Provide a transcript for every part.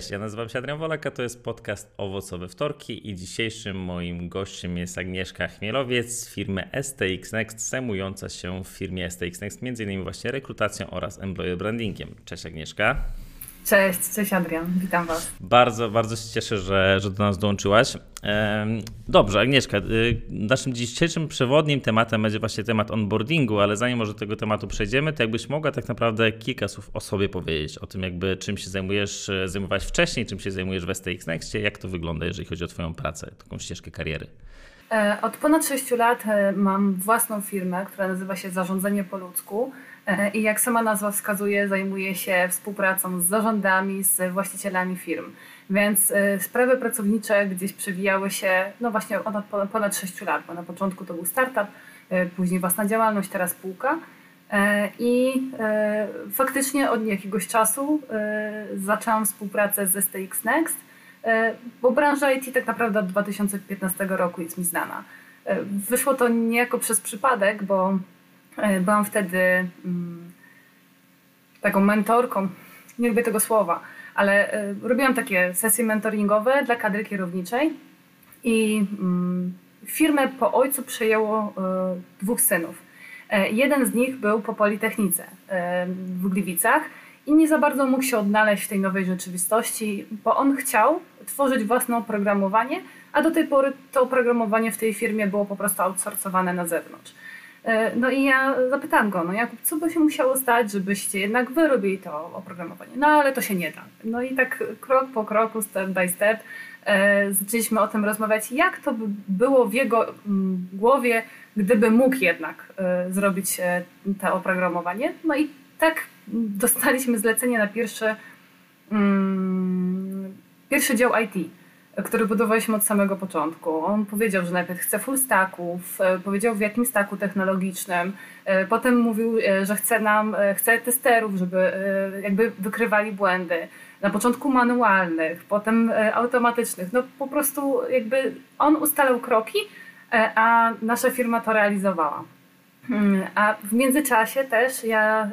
Cześć, ja nazywam się Adrian Wolak, a to jest podcast Owocowe Wtorki i dzisiejszym moim gościem jest Agnieszka Chmielowiec z firmy STX Next, zajmująca się w firmie STX Next m.in. właśnie rekrutacją oraz employer brandingiem. Cześć Agnieszka. Cześć, cześć Adrian, witam Was. Bardzo, bardzo się cieszę, że, że do nas dołączyłaś. Dobrze, Agnieszka, y, naszym dzisiejszym przewodnim tematem będzie właśnie temat onboardingu, ale zanim może do tego tematu przejdziemy, to jakbyś mogła tak naprawdę kilka słów o sobie powiedzieć, o tym jakby czym się zajmujesz, zajmowałaś wcześniej, czym się zajmujesz w STX Nextie, jak to wygląda, jeżeli chodzi o Twoją pracę, taką ścieżkę kariery. E, od ponad 6 lat e, mam własną firmę, która nazywa się Zarządzanie po ludzku. E, I jak sama nazwa wskazuje, zajmuje się współpracą z zarządami, z właścicielami firm. Więc e, sprawy pracownicze gdzieś przewijały się, no właśnie od ponad 6 lat, bo na początku to był startup, e, później własna działalność, teraz spółka. I faktycznie od jakiegoś czasu zaczęłam współpracę z STX Next, bo branża IT tak naprawdę od 2015 roku jest mi znana. Wyszło to niejako przez przypadek, bo byłam wtedy mm, taką mentorką, nie lubię tego słowa, ale e, robiłam takie sesje mentoringowe dla kadry kierowniczej i mm, firmę po ojcu przejęło e, dwóch synów. Jeden z nich był po Politechnice w Gliwicach i nie za bardzo mógł się odnaleźć w tej nowej rzeczywistości, bo on chciał tworzyć własne oprogramowanie, a do tej pory to oprogramowanie w tej firmie było po prostu outsourcowane na zewnątrz. E, no i ja zapytałam go, no Jakub, co by się musiało stać, żebyście jednak wy robili to oprogramowanie? No ale to się nie da. No i tak krok po kroku, step by step e, zaczęliśmy o tym rozmawiać, jak to by było w jego mm, głowie, gdyby mógł jednak e, zrobić to oprogramowanie. No i tak dostaliśmy zlecenie na pierwszy, mm, pierwszy dział IT który budowaliśmy od samego początku. On powiedział, że najpierw chce full stacków, e, powiedział w jakim staku technologicznym, e, potem mówił, e, że chce nam, chce testerów, żeby jakby wykrywali błędy. Na początku manualnych, potem automatycznych. No po prostu jakby on ustalał kroki, a nasza firma to realizowała. Hmm, a w międzyczasie też ja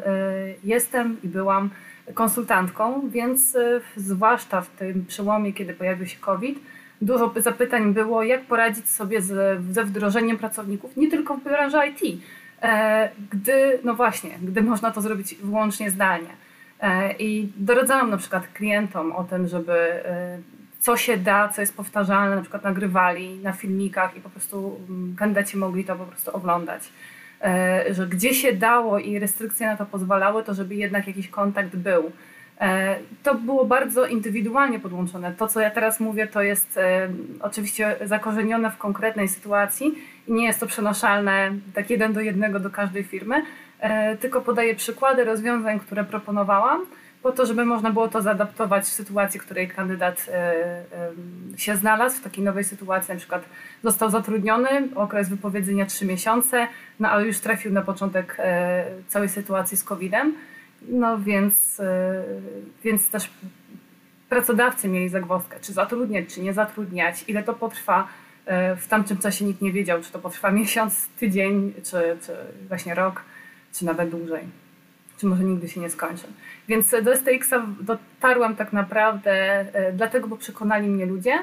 jestem i byłam konsultantką, więc e, zwłaszcza w tym przełomie, kiedy pojawił się COVID, dużo zapytań było, jak poradzić sobie z, ze wdrożeniem pracowników, nie tylko w branży IT, e, gdy, no właśnie, gdy można to zrobić wyłącznie zdalnie. E, I doradzałam na przykład klientom o tym, żeby co się da, co jest powtarzalne, na przykład nagrywali na filmikach i po prostu mm, kandydaci mogli to po prostu oglądać. E, że gdzie się dało i restrykcje na to pozwalały, to żeby jednak jakiś kontakt był. E, to było bardzo indywidualnie podłączone. To, co ja teraz mówię, to jest e, oczywiście zakorzenione w konkretnej sytuacji i nie jest to przenoszalne tak jeden do jednego do każdej firmy, tylko podaję przykłady rozwiązań, które proponowałam po to, żeby można było to zaadaptować w sytuacji, w której kandydat się znalazł, w takiej nowej sytuacji, na przykład został zatrudniony, okres wypowiedzenia 3 miesiące, no ale już trafił na początek e, całej sytuacji z COVID-em, no więc, więc też pracodawcy mieli zagwozdkę, czy zatrudniać, czy nie zatrudniać, ile to potrwa. W tamtym czasie nikt nie wiedział, czy to potrwa miesiąc, tydzień, czy, czy właśnie rok, czy nawet dłużej czy może nigdy się nie skończy. Więc do STX-a dotarłam tak naprawdę e, dlatego, bo przekonali mnie ludzie.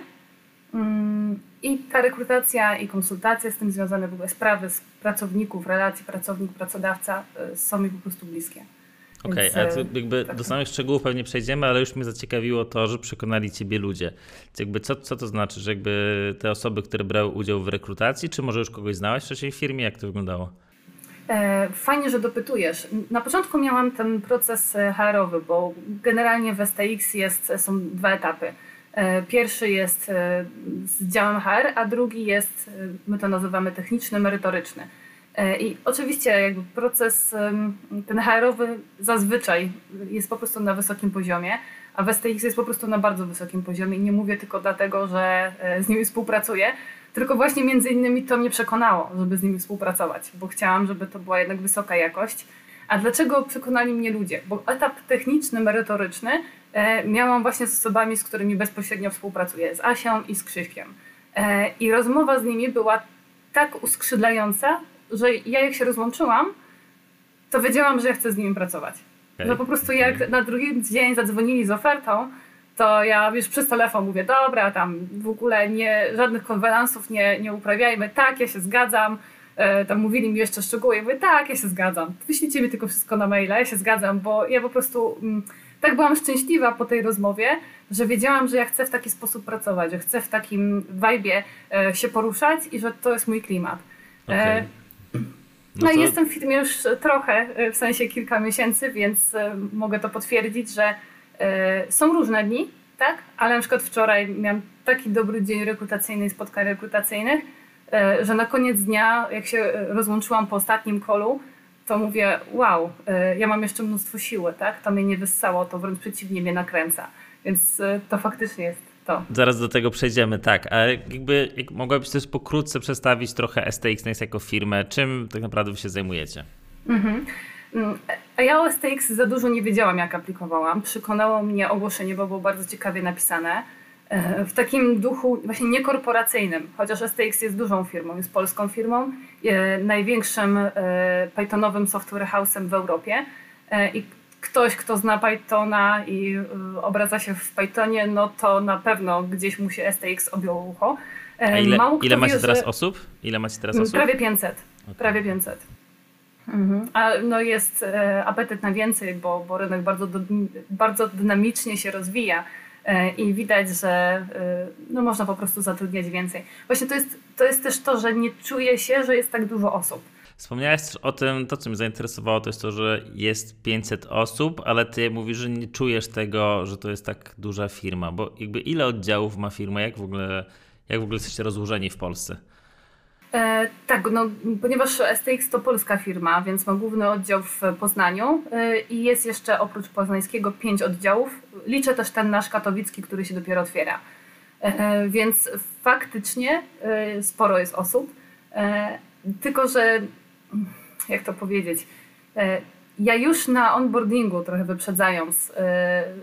Mm, I ta rekrutacja i konsultacje z tym związane w ogóle sprawy z pracowników, relacji pracownik-pracodawca e, są mi po prostu bliskie. Okej, okay, a jakby tak. do samych szczegółów pewnie przejdziemy, ale już mnie zaciekawiło to, że przekonali ciebie ludzie. Jakby co, co to znaczy, że jakby te osoby, które brały udział w rekrutacji, czy może już kogoś znałaś w wcześniej firmie, jak to wyglądało? E, fajnie, że dopytujesz. Na początku miałam ten proces e, HR-owy, bo generalnie w STX jest, są dwa etapy. E, pierwszy jest z działem HR, a drugi jest, my to nazywamy techniczny, merytoryczny. I oczywiście jakby proces ten HR-owy zazwyczaj jest po prostu na wysokim poziomie, a w STX jest po prostu na bardzo wysokim poziomie i nie mówię tylko dlatego, że z nimi współpracuję, tylko właśnie między innymi to mnie przekonało, żeby z nimi współpracować, bo chciałam, żeby to była jednak wysoka jakość. A dlaczego przekonali mnie ludzie? Bo etap techniczny, merytoryczny e, miałam właśnie z osobami, z którymi bezpośrednio współpracuję, z Asią i z Krzyśkiem. E, I rozmowa z nimi była tak uskrzydlająca, że ja jak się rozłączyłam, to wiedziałam, że ja chcę z nimi pracować. Okay. Że po prostu jak na drugi dzień zadzwonili z ofertą, to ja już przez telefon mówię, dobra, tam w ogóle nie, żadnych konwenansów nie, nie uprawiajmy, tak, ja się zgadzam, tam mówili mi jeszcze szczegóły, ja mówię, tak, ja się zgadzam, wyślijcie mi tylko wszystko na maila, ja się zgadzam, bo ja po prostu mm, tak byłam szczęśliwa po tej rozmowie, że wiedziałam, że ja chcę w taki sposób pracować, że chcę w takim vibe'ie e, się poruszać i że to jest mój klimat. Okay. E, no, no i jestem w firmie już trochę, e, w sensie kilka miesięcy, więc e, mogę to potwierdzić, że E, są różne dni, tak? Ale na przykład wczoraj miałam taki dobry dzień rekrutacyjny i spotkań rekrutacyjnych, e, że na koniec dnia, jak się rozłączyłam po ostatnim kolu, to mówię, wow, e, ja mam jeszcze mnóstwo siły, tak? To mnie nie wyssało, to wręcz przeciwnie mnie nakręca. Więc to faktycznie jest to. Zaraz do tego przejdziemy, tak. A jakby jak mogłabyś też pokrótce przedstawić trochę STX Next jako firmę, czym tak naprawdę wy się zajmujecie? Mhm. Mm, a ja o STX za dużo nie wiedziałam, jak aplikowałam. Przekonało mnie ogłoszenie, bo było bardzo ciekawie napisane. E, w takim duchu właśnie niekorporacyjnym, chociaż STX jest dużą firmą, jest polską firmą, e, największym e, Pythonowym software house'em w Europie. I ktoś, kto zna Pythona i obraca się w Pythonie, no to na pewno gdzieś mu się STX objął ucho. A ile, ile macie wie, teraz osób? Ile macie teraz osób? Prawie 500. Okay. Prawie 500. Mhm. A no jest apetyt na więcej, bo, bo rynek bardzo, bardzo dynamicznie się rozwija i widać, że e, no można po prostu zatrudniać więcej. Właśnie to jest, to jest też to, że nie czuję się, że jest tak dużo osób. Wspomniałeś o tym, to co mnie zainteresowało, to jest to, że jest 500 osób, ale ty mówisz, że nie czujesz tego, że to jest tak duża firma, bo jakby ile oddziałów ma firma, jak w ogóle, jak w ogóle jesteście rozłożeni w Polsce? E, tak, no, ponieważ STX to polska firma, więc ma główny oddział w Poznaniu e, i jest jeszcze oprócz poznańskiego pięć oddziałów. Liczę też ten nasz katowicki, który się dopiero otwiera. E, więc faktycznie e, sporo jest osób. E, tylko, że jak to powiedzieć, e, ja już na onboardingu, trochę wyprzedzając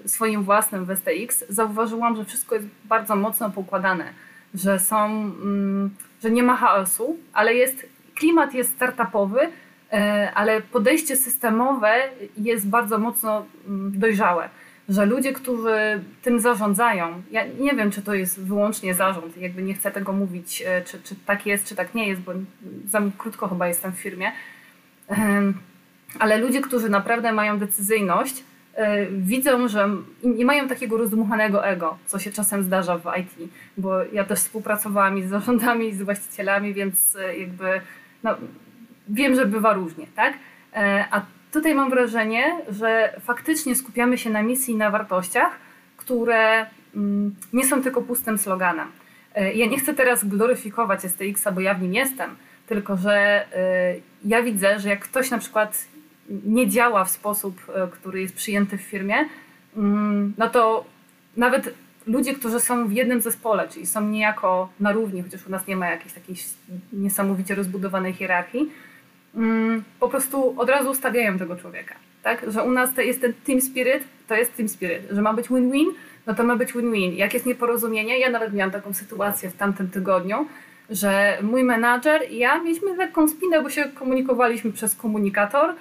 swoim własnym w STX, zauważyłam, że wszystko jest bardzo mocno poukładane że są, mm, że nie ma chaosu, ale jest, klimat jest startupowy, e, ale podejście systemowe jest bardzo mocno mm, dojrzałe. Że ludzie, którzy tym zarządzają, ja nie wiem, czy to jest wyłącznie zarząd, jakby nie chcę tego mówić, e, czy, czy tak jest, czy tak nie jest, bo za krótko chyba jestem w firmie, ale ludzie, którzy naprawdę mają decyzyjność, E, widzą, że nie mają takiego rozdmuchanego ego, co się czasem zdarza w IT, bo ja też współpracowałam z zarządami, i z właścicielami, więc e, jakby no, wiem, że bywa różnie, tak? E, a tutaj mam wrażenie, że faktycznie skupiamy się na misji i na wartościach, które mm, nie są tylko pustym sloganem. Ja nie chcę teraz gloryfikować STX-a, bo ja w nim jestem, tylko że ja widzę, że jak ktoś na przykład nie działa w sposób, e, który jest przyjęty w firmie, mm, no to nawet ludzie, którzy są w jednym zespole, czyli są niejako na równi, chociaż u nas nie ma jakiejś takiej niesamowicie rozbudowanej hierarchii, mm, po prostu od razu ustawiają tego człowieka. Tak? Że u nas to jest ten team spirit, to jest team spirit, że ma być win-win, no to ma być win-win. Jak jest nieporozumienie, ja nawet miałam taką sytuację w tamtym tygodniu, że mój menadżer i ja mieliśmy lekką spinę, bo się komunikowaliśmy przez komunikator,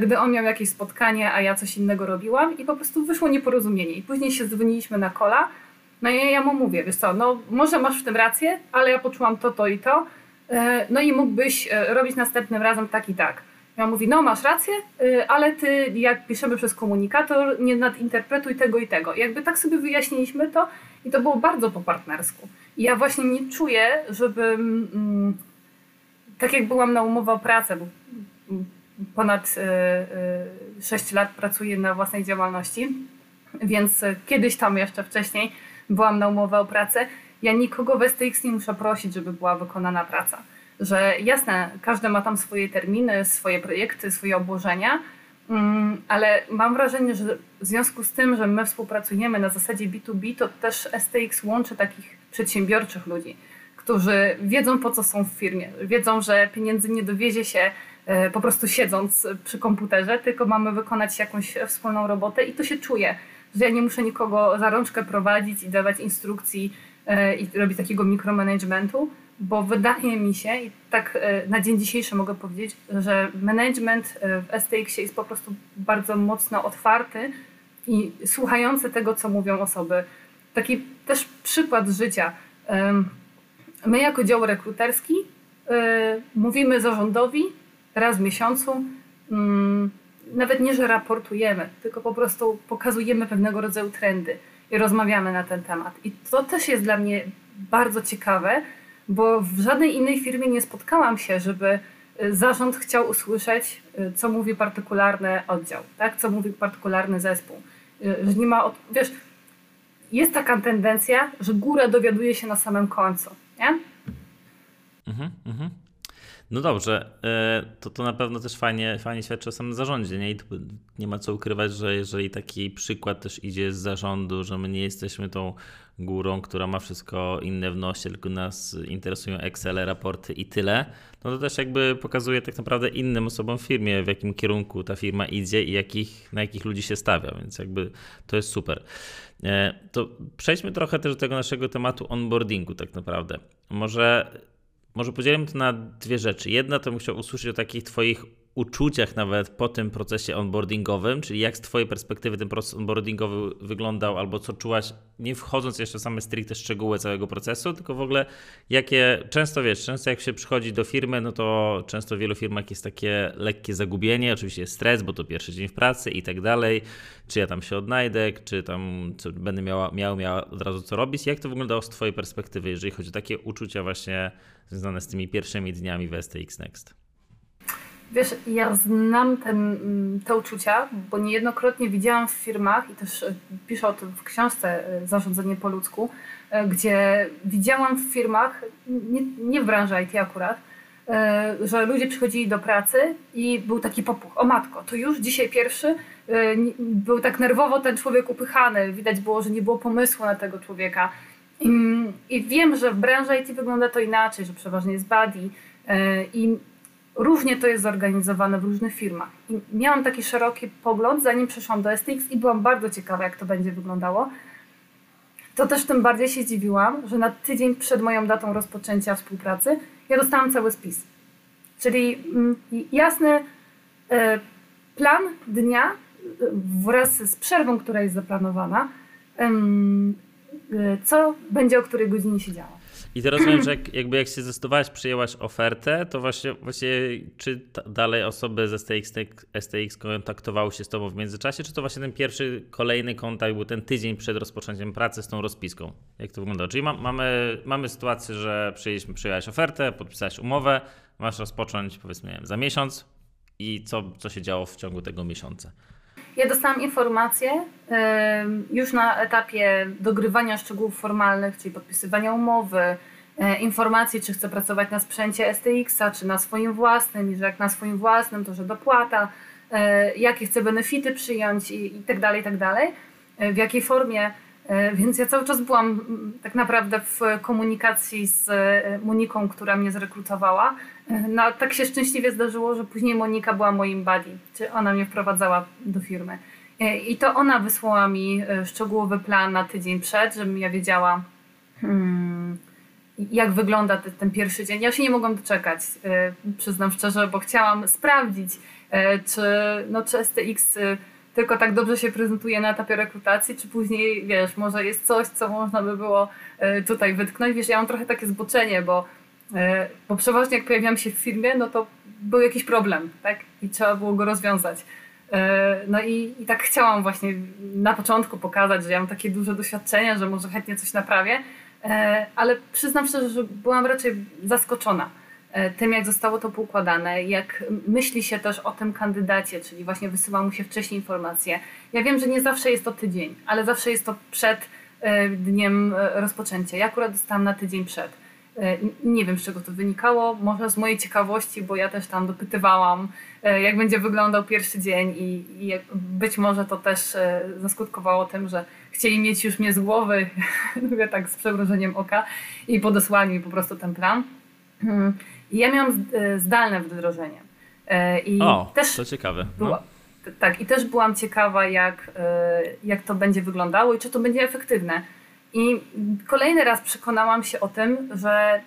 gdy on miał jakieś spotkanie, a ja coś innego robiłam i po prostu wyszło nieporozumienie. I później się dzwoniliśmy na kola, no i ja mu mówię, wiesz co, no może masz w tym rację, ale ja poczułam to, to i to, e, no i mógłbyś e, robić następnym razem tak i tak. Ja mówi, no masz rację, ale ty jak piszemy przez komunikator, nie nadinterpretuj tego i tego. Jakby tak sobie wyjaśniliśmy to i to było bardzo po partnersku. I ja właśnie nie czuję, żebym, mm, tak jak byłam na umowę o pracę, bo ponad 6 e, e, lat pracuję na własnej działalności, więc kiedyś tam jeszcze wcześniej byłam na umowę o pracę. Ja nikogo w STX nie muszę prosić, żeby była wykonana praca. Że jasne, każdy ma tam swoje terminy, swoje projekty, swoje obłożenia, mm, ale mam wrażenie, że w związku z tym, że my współpracujemy na zasadzie B2B, to też STX łączy takich przedsiębiorczych ludzi, którzy wiedzą po co są w firmie, wiedzą, że pieniędzy nie dowiezie się po prostu siedząc przy komputerze, tylko mamy wykonać jakąś wspólną robotę i to się czuje, że ja nie muszę nikogo za rączkę prowadzić i dawać instrukcji e, i robić takiego mikromanagementu, bo wydaje mi się, i tak e, na dzień dzisiejszy mogę powiedzieć, że management w STX jest po prostu bardzo mocno otwarty i słuchający tego, co mówią osoby. Taki też przykład życia. My jako dział rekruterski mówimy zarządowi raz w miesiącu, mm, nawet nie, że raportujemy, tylko po prostu pokazujemy pewnego rodzaju trendy i rozmawiamy na ten temat. I to też jest dla mnie bardzo ciekawe, bo w żadnej innej firmie nie spotkałam się, żeby y, zarząd chciał usłyszeć, y, co mówi partykularny oddział, tak? co mówi partykularny zespół. Y, że nie ma, wiesz, jest taka tendencja, że góra dowiaduje się na samym końcu, nie? Mhm, mhm. No dobrze, e, to, to na pewno też fajnie, fajnie świadczy o samym zarządzie. Nie? I nie ma co ukrywać, że jeżeli taki przykład też idzie z zarządu, że my nie jesteśmy tą górą, która ma wszystko inne w nosie, tylko nas interesują Excel, raporty i tyle, no to też jakby pokazuje tak naprawdę innym osobom w firmie, w jakim kierunku ta firma idzie i jakich, na jakich ludzi się stawia, więc jakby to jest super. E, to przejdźmy trochę też do tego naszego tematu onboardingu tak naprawdę. Może może podzielimy to na dwie rzeczy. Jedna to bym chciał usłyszeć o takich Twoich uczuciach nawet po tym procesie onboardingowym, czyli jak z Twojej perspektywy ten proces onboardingowy wyglądał, albo co czułaś, nie wchodząc jeszcze w same stricte szczegóły całego procesu, tylko w ogóle jakie, często wiesz, często jak się przychodzi do firmy, no to często w wielu firmach jest takie lekkie zagubienie, oczywiście jest stres, bo to pierwszy dzień w pracy i tak dalej, czy ja tam się odnajdę, czy tam co, będę miała, miał, miała od razu co robić. Jak to wyglądało z Twojej perspektywy, jeżeli chodzi o takie uczucia właśnie związane z tymi pierwszymi dniami w STX Next? Wiesz, ja znam ten, mm, te uczucia, bo niejednokrotnie widziałam w firmach i też e, piszę o tym w książce e, Zarządzanie po ludzku, e, gdzie widziałam w firmach, nie, nie w branży IT akurat, że ludzie przychodzili do pracy i był taki popuch. O matko, to już dzisiaj pierwszy. Był tak nerwowo ten człowiek upychany. Widać było, że nie było pomysłu na tego człowieka. I, wiem, że w branży IT wygląda to inaczej, że przeważnie jest buddy. I różnie to jest zorganizowane w różnych firmach. I miałam taki szeroki pogląd, zanim przeszłam do STX i byłam bardzo ciekawa, jak to będzie wyglądało. To też tym bardziej się zdziwiłam, że na tydzień przed moją datą rozpoczęcia współpracy ja dostałam cały spis. Czyli mm, jasny e, plan dnia e, wraz z przerwą, która jest zaplanowana, e, co będzie o której godzinie się działo. I teraz rozumiem, że jak, jakby jak się zdecydowałaś, przyjęłaś ofertę, to właśnie, właśnie czy dalej osoby ze STX, STX kontaktowały się z tobą w międzyczasie, czy to właśnie ten pierwszy, kolejny kontakt był ten tydzień przed rozpoczęciem pracy z tą rozpiską? Jak to wygląda? Czyli ma, mamy, mamy sytuację, że przyjęliśmy, przyjęłaś ofertę, podpisałeś umowę, masz rozpocząć powiedzmy wiem, za miesiąc i co, co się działo w ciągu tego miesiąca? Ja dostałam informację już na etapie dogrywania szczegółów formalnych, czyli podpisywania umowy, e, informacji, czy chcę pracować na sprzęcie STX-a, czy na swoim własnym, i że jak na swoim własnym, to że dopłata, e, jakie chcę benefity przyjąć i, i tak dalej, i tak dalej, e, w jakiej formie. Więc ja cały czas byłam tak naprawdę w komunikacji z Moniką, która mnie zrekrutowała, no tak się szczęśliwie zdarzyło, że później Monika była moim buddy, czy ona mnie wprowadzała do firmy. E, I to ona wysłała mi e, szczegółowy plan na tydzień przed, żebym ja wiedziała, hmm, jak wygląda ten, ten pierwszy dzień. Ja się nie mogłam doczekać, e, przyznam szczerze, bo chciałam sprawdzić, czy, no, czy STX tylko tak dobrze się prezentuje na etapie rekrutacji, czy później, wiesz, może jest coś, co można by było tutaj wytknąć. Wiesz, ja mam trochę takie zboczenie, bo E, bo przeważnie jak pojawiłam się w firmie, no to był jakiś problem, tak? I trzeba było go rozwiązać. E, no i, i tak chciałam właśnie na początku pokazać, że ja mam takie duże doświadczenie, że może chętnie coś naprawię, e, ale przyznam szczerze, że byłam raczej zaskoczona tym, jak zostało to poukładane, jak myśli się też o tym kandydacie, czyli właśnie wysyła mu się wcześniej informacje. Ja wiem, że nie zawsze jest to tydzień, ale zawsze jest to przed dniem rozpoczęcia. Ja akurat dostałam na tydzień przed. E, nie wiem, z czego to wynikało, może z mojej ciekawości, bo ja też tam dopytywałam, e, jak będzie wyglądał pierwszy dzień i, być może to też e, zaskutkowało tym, że chcieli mieć już mnie z głowy, tak z przewróceniem oka i podesłali mi po prostu ten plan. Ja miałam zdalne wdrożenie. I o, też to ciekawe. No. Była, tak, i też byłam ciekawa, jak, jak to będzie wyglądało i czy to będzie efektywne i kolejny raz przekonałam się o tym, że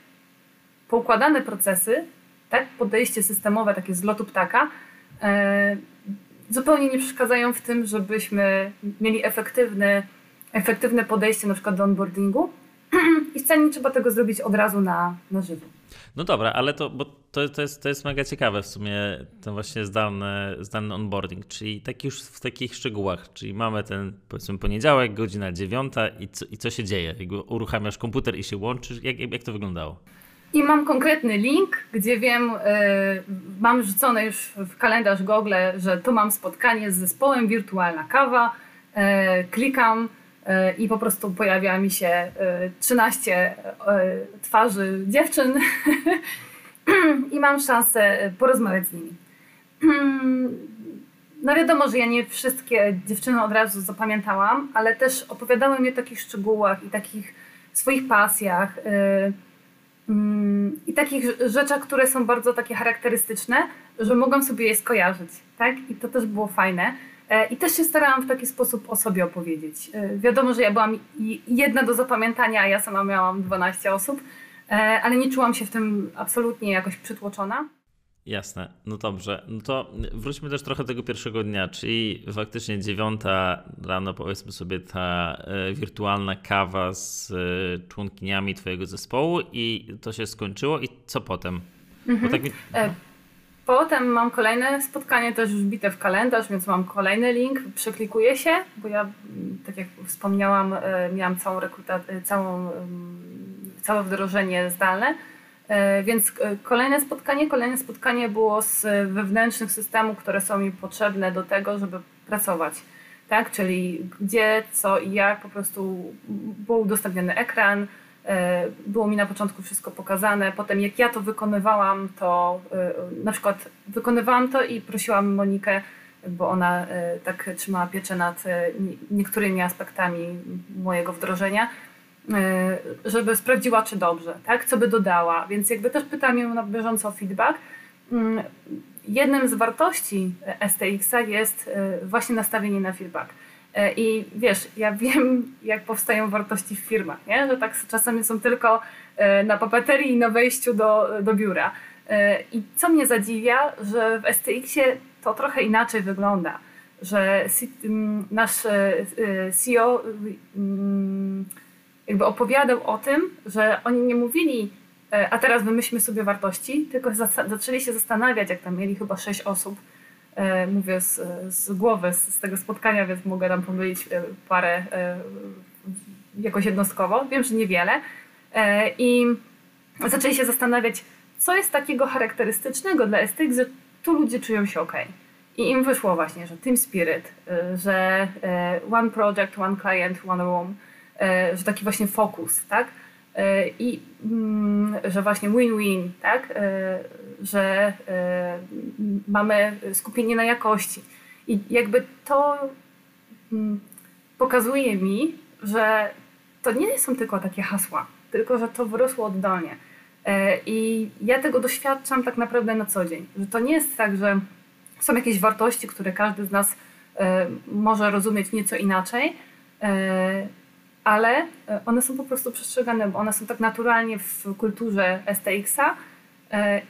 poukładane procesy, tak, podejście systemowe, takie z lotu ptaka, e, zupełnie nie przeszkadzają w tym, żebyśmy mieli efektywny, efektywne podejście na przykład do onboardingu i wcale nie trzeba tego zrobić od razu na, na żywo. No dobra, ale to, bo to, to, jest, to jest mega ciekawe w sumie, ten właśnie zdalny, zdalny onboarding, czyli taki już w takich szczegółach, czyli mamy ten powiedzmy poniedziałek, godzina dziewiąta i co, i co się dzieje? Jakby uruchamiasz komputer i się łączysz, jak, jak to wyglądało? I mam konkretny link, gdzie wiem, yy, mam rzucone już w kalendarz Google, że tu mam spotkanie z zespołem Wirtualna Kawa. Yy, klikam i po prostu pojawia mi się 13 twarzy dziewczyn i mam szansę porozmawiać z nimi. No wiadomo, że ja nie wszystkie dziewczyny od razu zapamiętałam, ale też opowiadały mi o takich szczegółach i takich swoich pasjach i takich rzeczach, które są bardzo takie charakterystyczne, że mogłam sobie je skojarzyć, tak? I to też było fajne. E, I też się starałam w taki sposób o sobie opowiedzieć. E, wiadomo, że ja byłam jedna do zapamiętania, a ja sama miałam 12 osób, e, ale nie czułam się w tym absolutnie jakoś przytłoczona. Jasne, no dobrze. No to wróćmy też trochę do tego pierwszego dnia, czyli faktycznie dziewiąta rano, powiedzmy sobie, ta wirtualna kawa z członkiniami Twojego zespołu i to się skończyło. I co potem? Mhm. Tak mi... potem mam kolejne spotkanie, też już bite w kalendarz, więc mam kolejny link, przeklikuję się, bo ja, tak jak wspomniałam, e, miałam całą rekrutację, całą, całe wdrożenie zdalne E, więc e, kolejne spotkanie, kolejne spotkanie było z wewnętrznych systemów, które są mi potrzebne do tego, żeby pracować. Tak? Czyli gdzie, co i jak, po prostu był udostępniony ekran, było mi na początku wszystko pokazane. Potem jak ja to wykonywałam, to na przykład wykonywałam to i prosiłam Monikę, bo ona tak trzymała pieczę nad niektórymi aspektami mojego wdrożenia, E, żeby sprawdziła, czy dobrze, tak? co by dodała. Więc jakby też pytam ją na bieżąco o feedback. Mm, jednym z wartości STX-a jest e, właśnie nastawienie na feedback. E, I wiesz, ja wiem, jak powstają wartości w firmach, nie? że tak czasami są tylko na papeterii i na wejściu do, do biura. I co mnie zadziwia, że w STX-ie to trochę inaczej wygląda, że nasz CEO jakby opowiadał o tym, że oni nie mówili, e, a teraz wymyślmy sobie wartości, tylko zaczęli się zastanawiać, jak tam mieli chyba sześć osób, e, mówię z, z głowy, z, z tego spotkania, więc mogę tam pomylić e, parę jakoś jednostkowo, wiem, że niewiele. I zaczęli się zastanawiać, co jest takiego charakterystycznego dla STX, że tu ludzie czują się ok. I im wyszło właśnie, że team spirit, że one project, one client, one room, E, że taki właśnie fokus, tak? E, I mm, że właśnie win-win, tak? E, że mamy skupienie na jakości. I jakby to mm, pokazuje mi, że to nie są tylko takie hasła, tylko że to wyrosło oddolnie. I ja tego doświadczam tak naprawdę na co dzień. Że to nie jest tak, że są jakieś wartości, które każdy z nas może rozumieć nieco inaczej, ale e, one są po prostu przestrzegane, bo one są tak naturalnie w kulturze STX-a, e,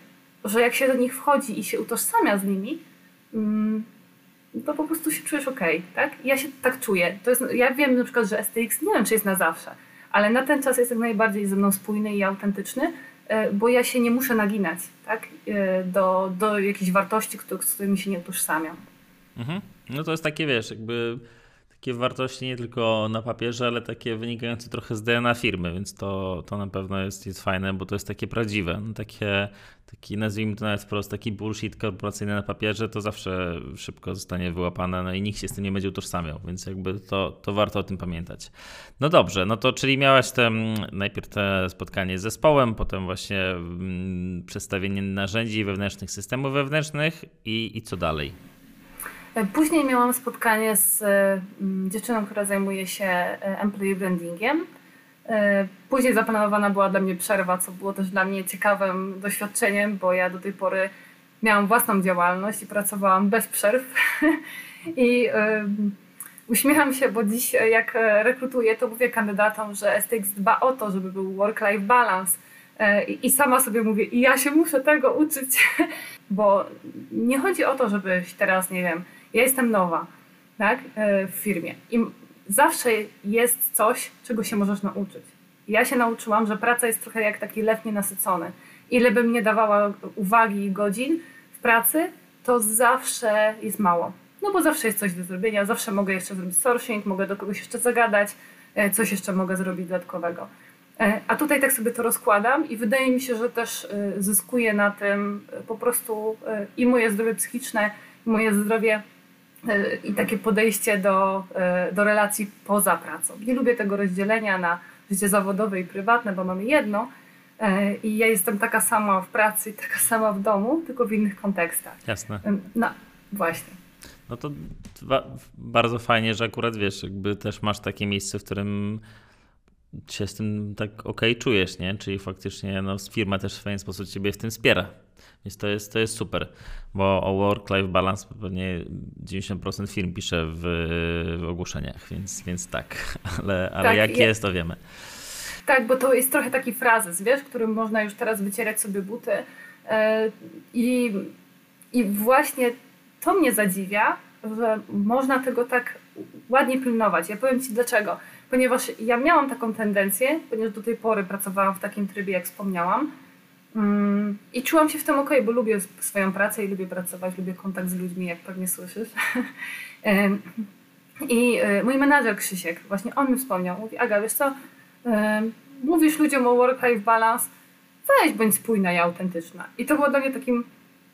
że jak się do nich wchodzi i się utożsamia z nimi, mm, to po prostu się czujesz ok, tak? Ja się tak czuję. To jest, ja wiem na przykład, że STX nie wiem, czy jest na zawsze, ale na ten czas jest jak najbardziej ze mną spójny i autentyczny, e, bo ja się nie muszę naginać tak? do, do jakichś wartości, z którymi się nie utożsamiam. Mhm. No to jest takie, wiesz, jakby takie wartości nie tylko na papierze, ale takie wynikające trochę z DNA firmy, więc to, to na pewno jest, jest fajne, bo to jest takie prawdziwe. No takie, taki nazwijmy to nawet wprost, taki bullshit korporacyjny na papierze, to zawsze szybko zostanie wyłapane, no i nikt się z tym nie będzie utożsamiał, więc jakby to, to warto o tym pamiętać. No dobrze, no to czyli miałaś te, najpierw te spotkanie z zespołem, potem właśnie mm, przedstawienie narzędzi wewnętrznych, systemów wewnętrznych i, i co dalej? E, później miałam spotkanie z e, dziewczyną, która zajmuje się e, employee brandingiem. Później zaplanowana była dla mnie przerwa, co było też dla mnie ciekawym doświadczeniem, bo ja do tej pory miałam własną działalność i pracowałam bez przerw. I uśmiecham się, bo dziś jak rekrutuję, to mówię kandydatom, że STX dba o to, żeby był work-life balance. I sama sobie mówię, i ja się muszę tego uczyć, bo nie chodzi o to, żebyś teraz, nie wiem, Ja jestem nowa tak, w firmie i zawsze jest coś, czego się możesz nauczyć. Ja się nauczyłam, że praca jest trochę jak taki lew nienasycony. Ile bym nie dawała uwagi i godzin w pracy, to zawsze jest mało. No bo zawsze jest coś do zrobienia, zawsze mogę jeszcze zrobić sourcing, mogę do kogoś jeszcze zagadać, e, coś jeszcze mogę zrobić dodatkowego. E, a tutaj tak sobie to rozkładam i wydaje mi się, że też e, zyskuję na tym po prostu i moje zdrowie psychiczne, i moje zdrowie i takie podejście do, do relacji poza pracą. Nie lubię tego rozdzielenia na życie zawodowe i prywatne, bo mamy jedno. I ja jestem taka sama w pracy i taka sama w domu, tylko w innych kontekstach. Jasne. No, właśnie. No to bardzo fajnie, że akurat wiesz, jakby też masz takie miejsce, w którym się z tym tak ok czujesz, nie? Czyli faktycznie no, firma też w pewien sposób ciebie w tym wspiera. Więc to jest, to jest super, bo o work-life balance pewnie 90% firm pisze w, w ogłoszeniach, więc, więc tak, ale, ale tak, jak je... jest, to wiemy. Tak, bo to jest trochę taki frazes, wiesz, którym można już teraz wycierać sobie buty yy, i, i właśnie to mnie zadziwia, że można tego tak ładnie pilnować. Ja powiem Ci dlaczego. Ponieważ ja miałam taką tendencję, ponieważ do tej pory pracowałam w takim trybie, jak wspomniałam, mm, i czułam się w tym ok, bo lubię swoją pracę i lubię pracować, lubię kontakt z ludźmi, jak pewnie słyszysz. I e, mój menadżer Krzysiek, właśnie on mi wspomniał, mówi, Aga, wiesz co, mówisz ludziom o work-life balance, weź bądź spójna i autentyczna. I to było dla mnie takim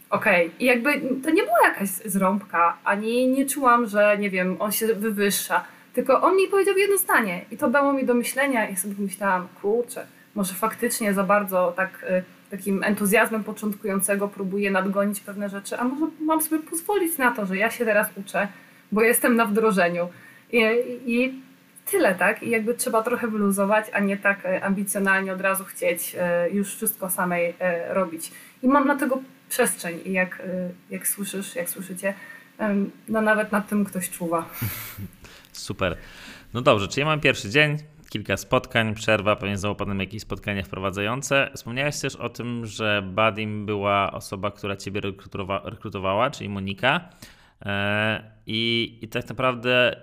Okej. Okay. I jakby to nie była jakaś zrąbka, ani nie czułam, że nie wiem, on się wywyższa. Tylko on mi powiedział jedno zdanie i to dało mi do myślenia i sobie myślałam, kurczę, może faktycznie za bardzo tak y, takim entuzjazmem początkującego próbuję nadgonić pewne rzeczy, a może mam sobie pozwolić na to, że ja się teraz uczę, bo jestem na wdrożeniu. I, i tyle, tak? I jakby trzeba trochę wyluzować, a nie tak y, ambicjonalnie od razu chcieć y, już wszystko samej robić. I mam na tego przestrzeń i jak, jak słyszysz, jak słyszycie, no nawet nad tym ktoś czuwa. Super. No dobrze, czyli mam pierwszy dzień, kilka spotkań, przerwa, pewnie znowu jakieś spotkania wprowadzające. Wspomniałeś też o tym, że Badim była osoba, która ciebie rekrutowa rekrutowała, czyli Monika. E, I, I tak naprawdę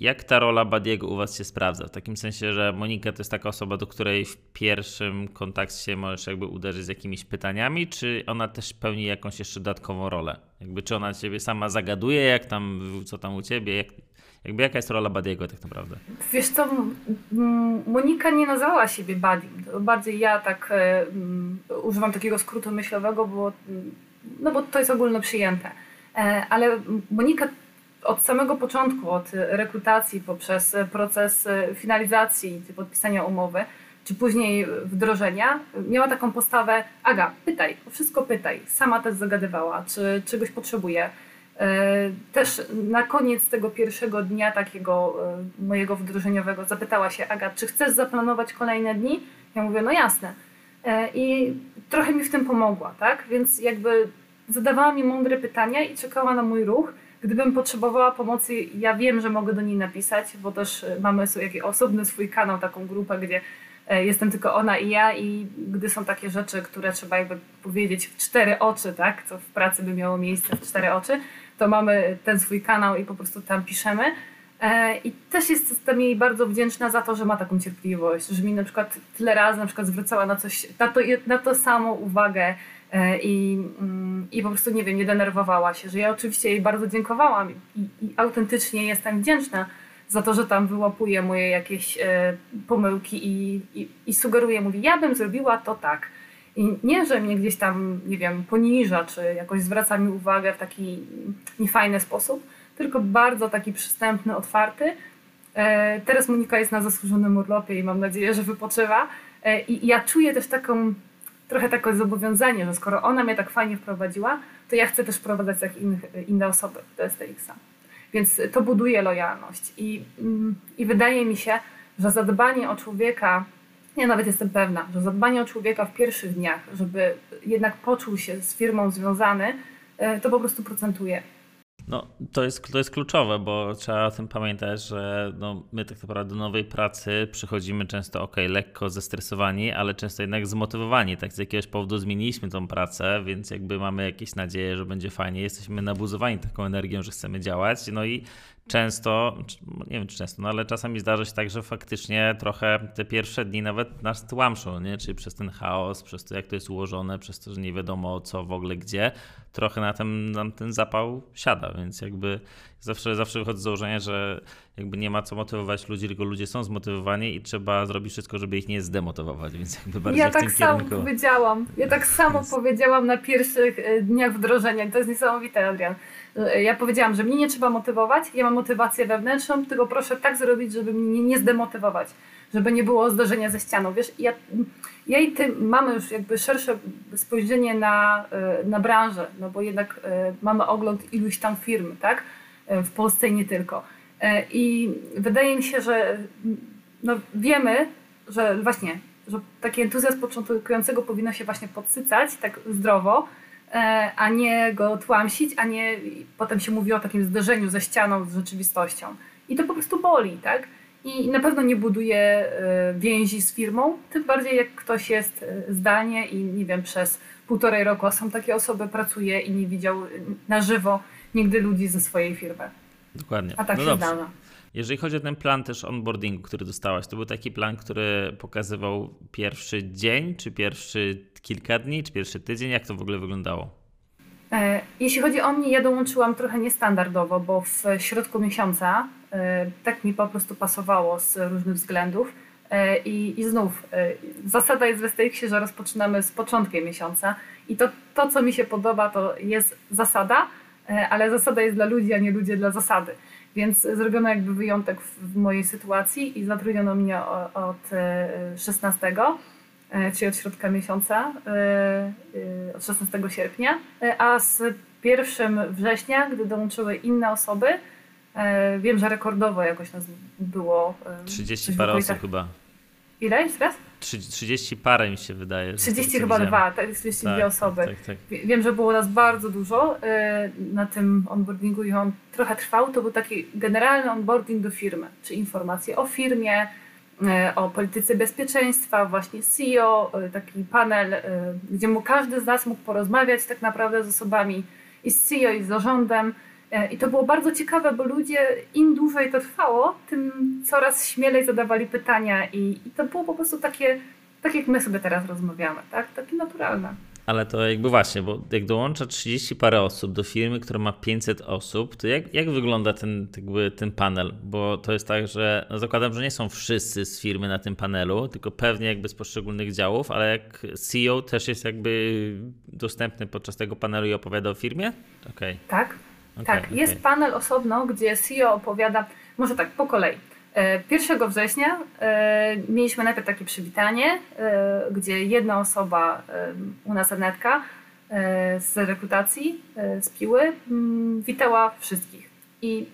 jak ta rola Badiego u Was się sprawdza? W takim sensie, że Monika to jest taka osoba, do której w pierwszym kontakcie możesz jakby uderzyć z jakimiś pytaniami, czy ona też pełni jakąś jeszcze dodatkową rolę? Jakby czy ona Ciebie sama zagaduje, jak tam, co tam u Ciebie, jak, jakby jaka jest rola Badiego tak naprawdę? Wiesz co, Monika nie nazwała siebie Badim. Bardziej ja tak um, używam takiego skrótu myślowego, bo, no bo to jest ogólno przyjęte. E, ale Monika od samego początku, od rekrutacji poprzez proces finalizacji, podpisania umowy, czy później wdrożenia, miała taką postawę, Aga, pytaj, o wszystko pytaj. Sama też zagadywała, czy czegoś potrzebuje. E, też na koniec tego pierwszego dnia takiego e, mojego wdrożeniowego zapytała się Aga, czy chcesz zaplanować kolejne dni? Ja mówię, no jasne. E, I trochę mi w tym pomogła, tak? Więc jakby zadawała mi mądre pytania i czekała na mój ruch. Gdybym potrzebowała pomocy, ja wiem, że mogę do niej napisać, bo też mamy sobie osobny swój kanał, taką grupę, gdzie jestem tylko ona i ja i gdy są takie rzeczy, które trzeba jakby powiedzieć w cztery oczy, tak, co w pracy by miało miejsce w cztery oczy, to mamy ten swój kanał i po prostu tam piszemy. E, I też jestem jej bardzo wdzięczna za to, że ma taką cierpliwość, że mi na przykład tyle razy na przykład zwracała na coś, na to, na to samo uwagę, E, i, mm, i po prostu, nie wiem, nie denerwowała się, że ja oczywiście jej bardzo dziękowałam i, i autentycznie jestem wdzięczna za to, że tam wyłapuje moje jakieś e, pomyłki i, i, i sugeruje, mówi, ja bym zrobiła to tak. I nie, że mnie gdzieś tam, nie wiem, poniża, czy jakoś zwraca mi uwagę w taki niefajny sposób, tylko bardzo taki przystępny, otwarty. E, teraz Monika jest na zasłużonym urlopie i mam nadzieję, że wypoczywa. I ja czuję też taką trochę takie zobowiązanie, że skoro ona mnie tak fajnie wprowadziła, to ja chcę też wprowadzać jak innych, inne osoby do STX-a. Więc to buduje lojalność. I, mm, I wydaje mi się, że zadbanie o człowieka, ja nawet jestem pewna, że zadbanie o człowieka w pierwszych dniach, żeby jednak poczuł się z firmą związany, e, to po prostu procentuje. No, to jest, to jest kluczowe, bo trzeba o tym pamiętać, że no, my tak naprawdę do nowej pracy przychodzimy często, ok, lekko zestresowani, ale często jednak zmotywowani. Tak z jakiegoś powodu zmieniliśmy tą pracę, więc jakby mamy jakieś nadzieje, że będzie fajnie. Jesteśmy nabuzowani taką energią, że chcemy działać. No i często, nie wiem czy często, no ale czasami zdarza się tak, że faktycznie trochę te pierwsze dni nawet nas tłamszą, nie? Czyli przez ten chaos, przez to jak to jest ułożone, przez to, że nie wiadomo co w ogóle gdzie, trochę na ten, na ten zapał siada, więc jakby zawsze, zawsze wychodzę z założenia, że jakby nie ma co motywować ludzi, tylko ludzie są zmotywowani i trzeba zrobić wszystko, żeby ich nie zdemotywować, więc jakby bardziej ja w tak tym samo kierunku. powiedziałam. Ja tak samo Więc- powiedziałam na pierwszych e, dniach wdrożenia. To jest niesamowite, Adrian. E, Ja powiedziałam, że mnie nie trzeba motywować, ja mam motywację wewnętrzną, tylko proszę tak zrobić, żeby mnie nie zdemotywować, żeby nie było zderzenia ze ścianą. Wiesz, ja, ja i ty mamy już jakby szersze spojrzenie na, e, na branżę, no bo jednak e, mamy ogląd iluś tam firm, tak? W Polsce i nie tylko. I wydaje mi się, że no wiemy, że właśnie, że taki entuzjazm początkującego powinno się właśnie podsycać tak zdrowo, a nie go tłamsić, a nie potem się mówi o takim zderzeniu ze ścianą, z rzeczywistością. I to po prostu boli, tak? I na pewno nie buduje e, więzi z firmą, tym bardziej jak ktoś jest e, zdalnie i nie wiem, przez półtorej roku, a są takie osoby, pracuje i nie widział e, na żywo nigdy ludzi ze swojej firmy. Dokładnie. A tak no się dobrze. zdarza. Jeżeli chodzi o ten plan też onboardingu, który dostałaś, to był taki plan, który pokazywał pierwszy dzień, czy pierwszy kilka dni, czy pierwszy tydzień? Jak to w ogóle wyglądało? E, Jeśli chodzi o mnie, ja dołączyłam trochę niestandardowo, bo w środku miesiąca e, tak mi po prostu pasowało z różnych względów. E, I, i znów zasada jest w Westexie, że rozpoczynamy z początkiem miesiąca i to, to, co mi się podoba, to jest zasada, ale zasada jest dla ludzi, a nie ludzie dla zasady. Więc zrobiono jakby wyjątek w, mojej sytuacji i zatrudniono mnie od e, 16 e, czyli od środka miesiąca, e, e, od 16 sierpnia, e, a z 1 września, gdy dołączyły inne osoby, e, wiem, że rekordowo jakoś nas było. e, 30 coś w parę osób chyba. Ile jeszcze raz? Trzy- 30 parę mi się wydaje. że 30 to, co chyba dwa, tak, 32 Tak, osoby. Tak, tak. Wie- Wiem, że było nas bardzo dużo e, na tym onboardingu i on trochę trwał. To był taki generalny onboarding do firmy, czy informacje o firmie, e, o polityce bezpieczeństwa, właśnie CEO, e, taki panel, e, gdzie mu każdy z nas mógł porozmawiać tak naprawdę z osobami i z CEO, i z zarządem. E, I to było bardzo ciekawe, bo ludzie im dłużej to trwało, tym coraz śmielej zadawali pytania i, i to było po prostu takie, tak jak my sobie teraz rozmawiamy, tak? Takie naturalne. Ale to jakby właśnie, bo jak dołącza 30 parę osób do firmy, która ma 500 osób, to jak, jak wygląda ten, jakby ten panel? Bo to jest tak, że no zakładam, że nie są wszyscy z firmy na tym panelu, tylko pewnie jakby z poszczególnych działów, ale jak CEO też jest jakby dostępny podczas tego panelu i opowiada o firmie? Okej. Tak? okej, tak, okej. jest panel osobno, gdzie CEO opowiada, może tak, po kolei. E, 1 września e, mieliśmy najpierw takie przywitanie, e, gdzie jedna osoba e, u nas Anetka e, z rekrutacji, e, z Piły, mm, witała wszystkich. I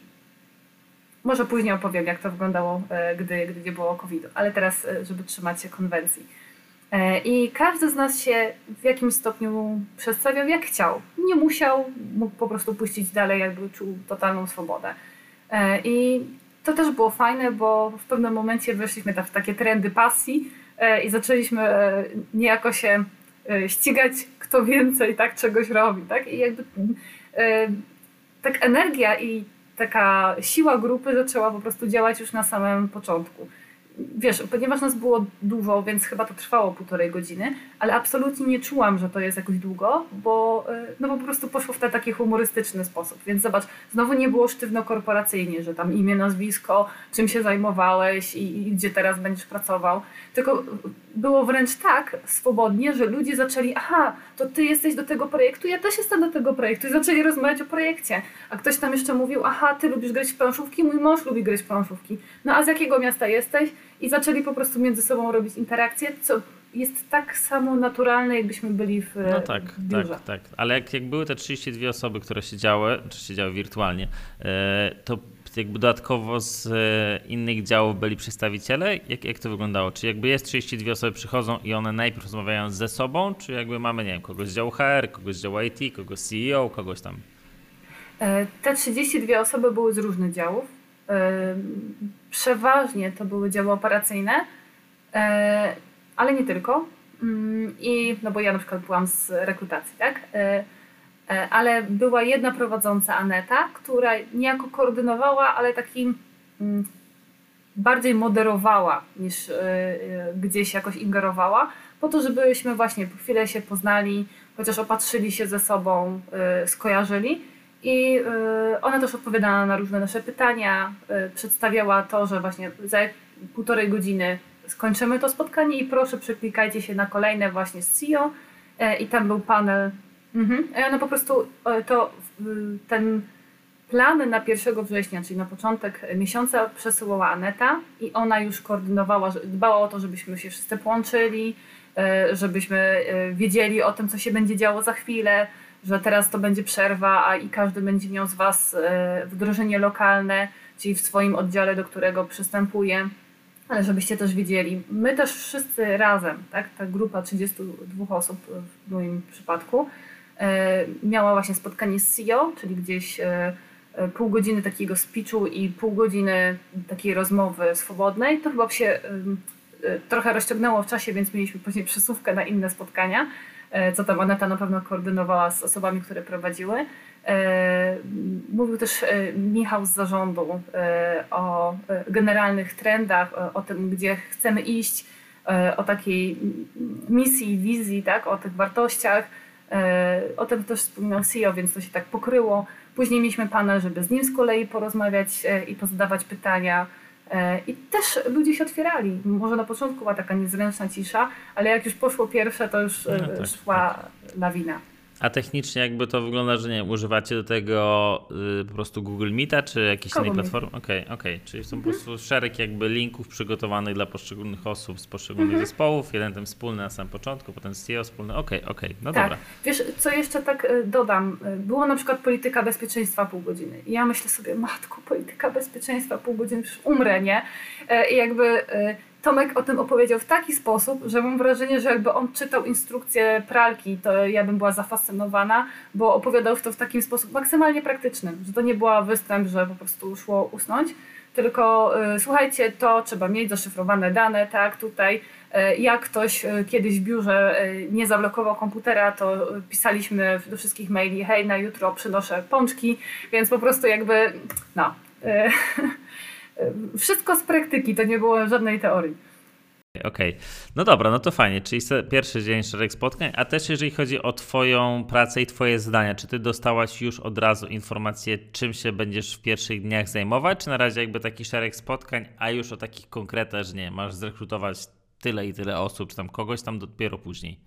może później opowiem, jak to wyglądało, e, gdy, gdy nie było COVID-u, ale teraz, e, żeby trzymać się konwencji. E, I każdy z nas się w jakimś stopniu przedstawiał jak chciał. Nie musiał, mógł po prostu puścić dalej, jakby czuł totalną swobodę. E, I to też było fajne, bo w pewnym momencie weszliśmy w takie trendy pasji e, i zaczęliśmy e, niejako się e, ścigać, kto więcej tak czegoś robi. Tak? I jakby e, tak energia i taka siła grupy zaczęła po prostu działać już na samym początku wiesz, ponieważ nas było dużo, więc chyba to trwało półtorej godziny, ale absolutnie nie czułam, że to jest jakoś długo, bo, y, no bo po prostu poszło w ten taki humorystyczny sposób. Więc zobacz, znowu nie było sztywno korporacyjnie, że tam imię, nazwisko, czym się zajmowałeś i, i gdzie teraz będziesz pracował. Tylko było wręcz tak swobodnie, że ludzie zaczęli, aha, to ty jesteś do tego projektu, ja też jestem do tego projektu i zaczęli rozmawiać o projekcie. A ktoś tam jeszcze mówił, aha, ty lubisz grać w planszówki, mój mąż lubi grać w planszówki. No a z jakiego miasta jesteś? I zaczęli po prostu między sobą robić interakcje, co jest tak samo naturalne, jakbyśmy byli w, No tak, biurze. tak, tak. Ale jak, jak były te 32 osoby, które siedziały, czy siedziały wirtualnie, e, to jakby dodatkowo z e, innych działów byli przedstawiciele? Jak, jak to wyglądało? Czy jakby jest 32 osoby przychodzą i one najpierw rozmawiają ze sobą, czy jakby mamy, nie wiem, kogoś z działu HR, kogoś z działu IT, kogoś CEO, kogoś tam? Te 32 osoby były z różnych działów. Przeważnie to były działy operacyjne, ale nie tylko. Mm, I, no bo ja na przykład byłam z rekrutacji, tak? Ale była jedna prowadząca Aneta, która niejako koordynowała, ale takim mm, bardziej moderowała niż gdzieś jakoś ingerowała, po to, żebyśmy właśnie po chwilę się poznali, chociaż opatrzyli się ze sobą, skojarzyli i ona też odpowiadała na różne nasze pytania, przedstawiała to, że właśnie za półtorej godziny skończymy to spotkanie i proszę przeklikajcie się na kolejne właśnie z CEO e, i tam był panel. Mhm. I ona po prostu e, to ten plan na 1 września, czyli na początek miesiąca przesyłała Aneta i ona już koordynowała, dbała o to, żebyśmy się wszyscy połączyli, e, żebyśmy wiedzieli o tym, co się będzie działo za chwilę, że teraz to będzie przerwa, a i każdy będzie miał z Was e, wdrożenie lokalne, czyli w swoim oddziale, do którego przystępuje, ale żebyście też wiedzieli, my też wszyscy razem, tak, ta grupa 32 osób w moim przypadku, e, miała właśnie spotkanie z CEO, czyli gdzieś e, pół godziny takiego speechu i pół godziny takiej rozmowy swobodnej. To chyba się trochę rozciągnęło w czasie, więc mieliśmy później przesuwkę na inne spotkania. E, co tam Aneta na pewno koordynowała z osobami, które prowadziły. E, mówił też e, Michał z zarządu o generalnych trendach, o tym, gdzie chcemy iść, o takiej misji, wizji, tak, o tych wartościach. O tym też wspominał CEO, więc to się tak pokryło. Później mieliśmy panel, żeby z nim z kolei porozmawiać i pozadawać pytania. E, I też ludzie się otwierali. Może na początku była taka niezręczna cisza, ale jak już poszło pierwsze, to już no, tak, szła tak. lawina. A technicznie jakby to wygląda, że nie używacie do tego y, po prostu Google Meeta czy jakiejś innej platformy? Okej, okay, okej. Okay. Czyli są mhm. po prostu szereg jakby linków przygotowanych dla poszczególnych osób z poszczególnych mhm. zespołów. Jeden ten wspólny na samym początku, potem CEO wspólny. Okej, okay, okej, no tak. dobra. Wiesz, co jeszcze tak y, dodam? Y, było na przykład polityka bezpieczeństwa pół godziny. I ja myślę sobie, matko, polityka bezpieczeństwa pół godziny, już umrę, nie? E, I jakby y, Tomek o tym opowiedział w taki sposób, że mam wrażenie, że jakby on czytał instrukcję pralki, to ja bym była zafascynowana, bo opowiadał to w takim sposób maksymalnie praktycznym, że to nie była występ, że po prostu szło usnąć, tylko y, słuchajcie, to trzeba mieć zaszyfrowane dane, tak, tutaj y, jak ktoś y, kiedyś w biurze y, nie zablokował komputera, to pisaliśmy do wszystkich maili, hej, na jutro przynoszę pączki, więc po prostu jakby, no... Y, Wszystko z praktyki, to nie było żadnej teorii. Okej, okay. no dobra, no to fajnie, czyli pierwszy dzień szereg spotkań, a też jeżeli chodzi o Twoją pracę i Twoje zdania, czy Ty dostałaś już od razu informację, czym się będziesz w pierwszych dniach zajmować, czy na razie jakby taki szereg spotkań, a już o takich konkretach, że nie, masz zrekrutować tyle i tyle osób, czy tam kogoś tam dopiero później?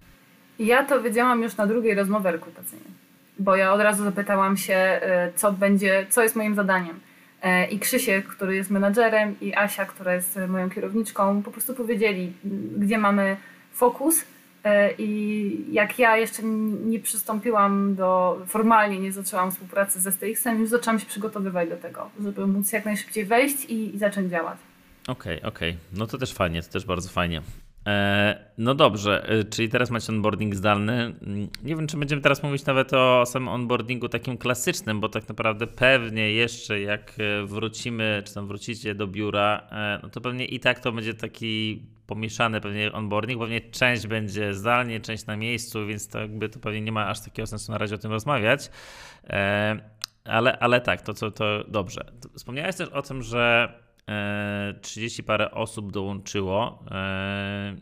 Ja to wiedziałam już na drugiej rozmowie rekrutacyjnej, bo ja od razu zapytałam się, y, co będzie, co jest moim zadaniem. E, i Krzysiek, który jest menadżerem, i Asia, która jest moją kierowniczką, po prostu powiedzieli, gdzie mamy fokus. E, I jak ja jeszcze nie przystąpiłam do, formalnie nie zaczęłam współpracy ze STX-em, już zaczęłam się przygotowywać do tego, żeby móc jak najszybciej wejść i, i zacząć działać. Okej, okay, okej. Okay. No to też fajnie, to też bardzo fajnie. E, no dobrze, e, czyli teraz macie onboarding zdalny. Mm, nie wiem, czy będziemy teraz mówić nawet o samym onboardingu takim klasycznym, bo tak naprawdę pewnie jeszcze jak e, wrócimy, czy tam wrócicie do biura, no to pewnie i tak to będzie taki pomieszany pewnie onboarding, pewnie część będzie zdalnie, część na miejscu, więc to jakby to pewnie nie ma aż takiego sensu na razie o tym rozmawiać. Ale, ale tak, to co to dobrze. Wspomniałeś też o tym, że 30 parę osób dołączyło. E,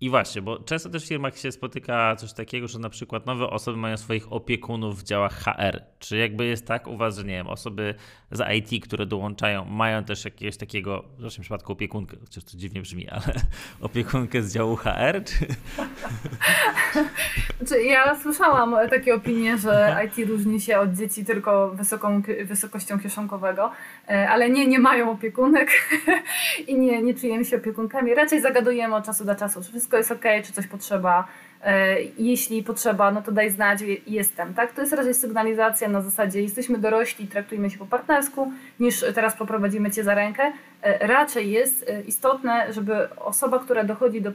I właśnie, bo często też w firmach się spotyka coś takiego, że na przykład nowe osoby mają swoich opiekunów w działach HR. Czy jakby jest tak u Was, że nie wiem, osoby z IT, które dołączają, mają też jakiegoś takiego, w naszym przypadku opiekunkę, chociaż to dziwnie brzmi, ale opiekunkę z działu HR? Czy... Znaczy, ja słyszałam takie opinie, że IT różni się od dzieci tylko wysoką, wysokością kieszonkowego, e, ale nie, nie mają opiekunek i nie, nie czujemy się opiekunkami. Raczej zagadujemy od czasu do czasu, czy wszystko jest ok, czy coś potrzeba jeśli potrzeba, no to daj znać, jestem. Tak? To jest raczej sygnalizacja na zasadzie jesteśmy dorośli, traktujmy się po partnersku, niż teraz poprowadzimy cię za rękę. E, raczej jest e, istotne, żeby osoba, która dochodzi do,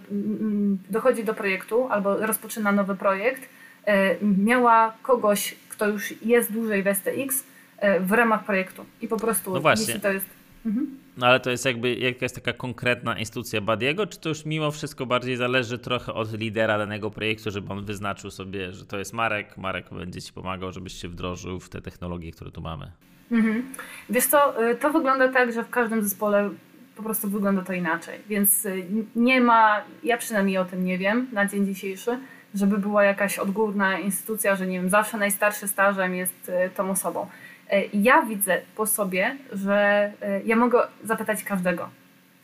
dochodzi do projektu albo rozpoczyna nowy projekt, miała kogoś, kto już jest dłużej w STX, w ramach projektu. I po prostu, no właśnie. jeśli to jest. Mhm. No ale to jest jakby jakaś taka konkretna instytucja Badiego, czy to już mimo wszystko bardziej zależy trochę od lidera danego projektu, żeby on wyznaczył sobie, że to jest Marek, Marek będzie ci pomagał, żebyś się wdrożył w te technologie, które tu mamy? Mhm. Wiesz co, y, to wygląda tak, że w każdym zespole po prostu wygląda to inaczej, więc y, nie ma, ja przynajmniej o tym nie wiem na dzień dzisiejszy, żeby była jakaś odgórna instytucja, że nie wiem, zawsze najstarszy stażem jest y, tą osobą. E, ja widzę po sobie, że e, ja mogę zapytać każdego.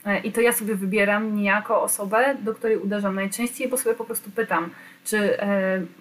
E, I to ja sobie wybieram niejako osobę, do której uderzam najczęściej, bo sobie po prostu pytam, czy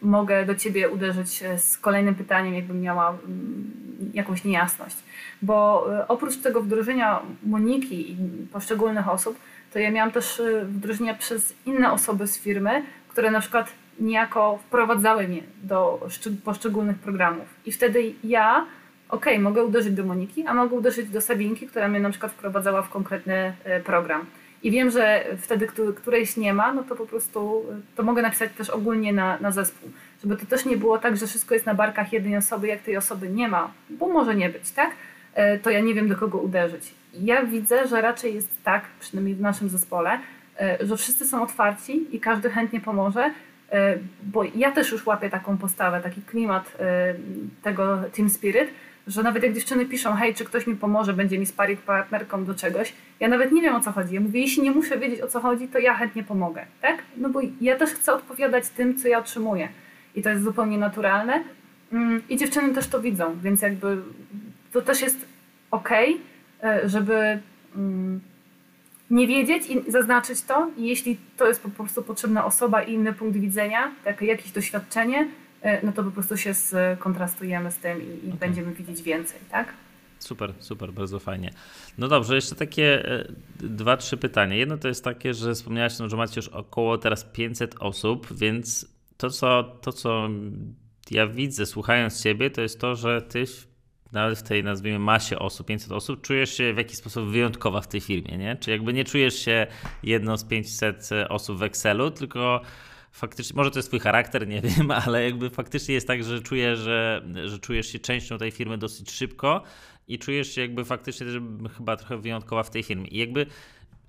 mogę do ciebie uderzyć z kolejnym pytaniem, jakbym miała mm, jakąś niejasność. Bo oprócz tego wdrożenia Moniki i poszczególnych osób, to ja miałam też wdrożenia przez inne osoby z firmy, które na przykład niejako wprowadzały mnie do poszczególnych programów. I wtedy ja ok, mogę uderzyć do Moniki, a mogę uderzyć do Sabinki, która mnie na przykład wprowadzała w konkretny e, program. I wiem, że wtedy, którejś nie ma, no to po prostu e, to mogę napisać też ogólnie na, na zespół. Żeby to też nie było tak, że wszystko jest na barkach jednej osoby, jak tej osoby nie ma, bo może nie być, tak? E, to ja nie wiem, do kogo uderzyć. Ja widzę, że raczej jest tak, przynajmniej w naszym zespole, że wszyscy są otwarci i każdy chętnie pomoże, bo ja też już łapię taką postawę, taki klimat tego Team Spirit, że nawet jak dziewczyny piszą, hej, czy ktoś mi pomoże, będzie mi sparring partnerką do czegoś, ja nawet nie wiem o co chodzi. Ja mówię, jeśli nie muszę wiedzieć o co chodzi, to ja chętnie pomogę, tak? No bo ja też chcę odpowiadać tym, co ja otrzymuję. I to jest zupełnie naturalne. Mm, I dziewczyny też to widzą, więc jakby to też jest ok, e, żeby mm, nie wiedzieć i zaznaczyć to. I jeśli to jest po prostu potrzebna osoba i inny punkt widzenia, jakieś doświadczenie, no to po prostu się skontrastujemy z tym i, i okay. będziemy widzieć więcej, tak? Super, super, bardzo fajnie. No dobrze, jeszcze takie e, dwa, trzy pytania. Jedno to jest takie, że wspomniałaś, no, że macie już około teraz 500 osób, więc to co, to, co ja widzę słuchając Ciebie, to jest to, że Ty nawet w tej, nazwijmy, masie osób, 500 osób, czujesz się w jakiś sposób wyjątkowa w tej firmie, nie? Czy jakby nie czujesz się jedną z 500 osób w Excelu, tylko faktycznie, może to jest twój charakter, nie wiem, ale jakby faktycznie jest tak, że czujesz, że, że czujesz się częścią tej firmy dosyć szybko i czujesz się jakby faktycznie też chyba trochę wyjątkowa w tej firmie. I jakby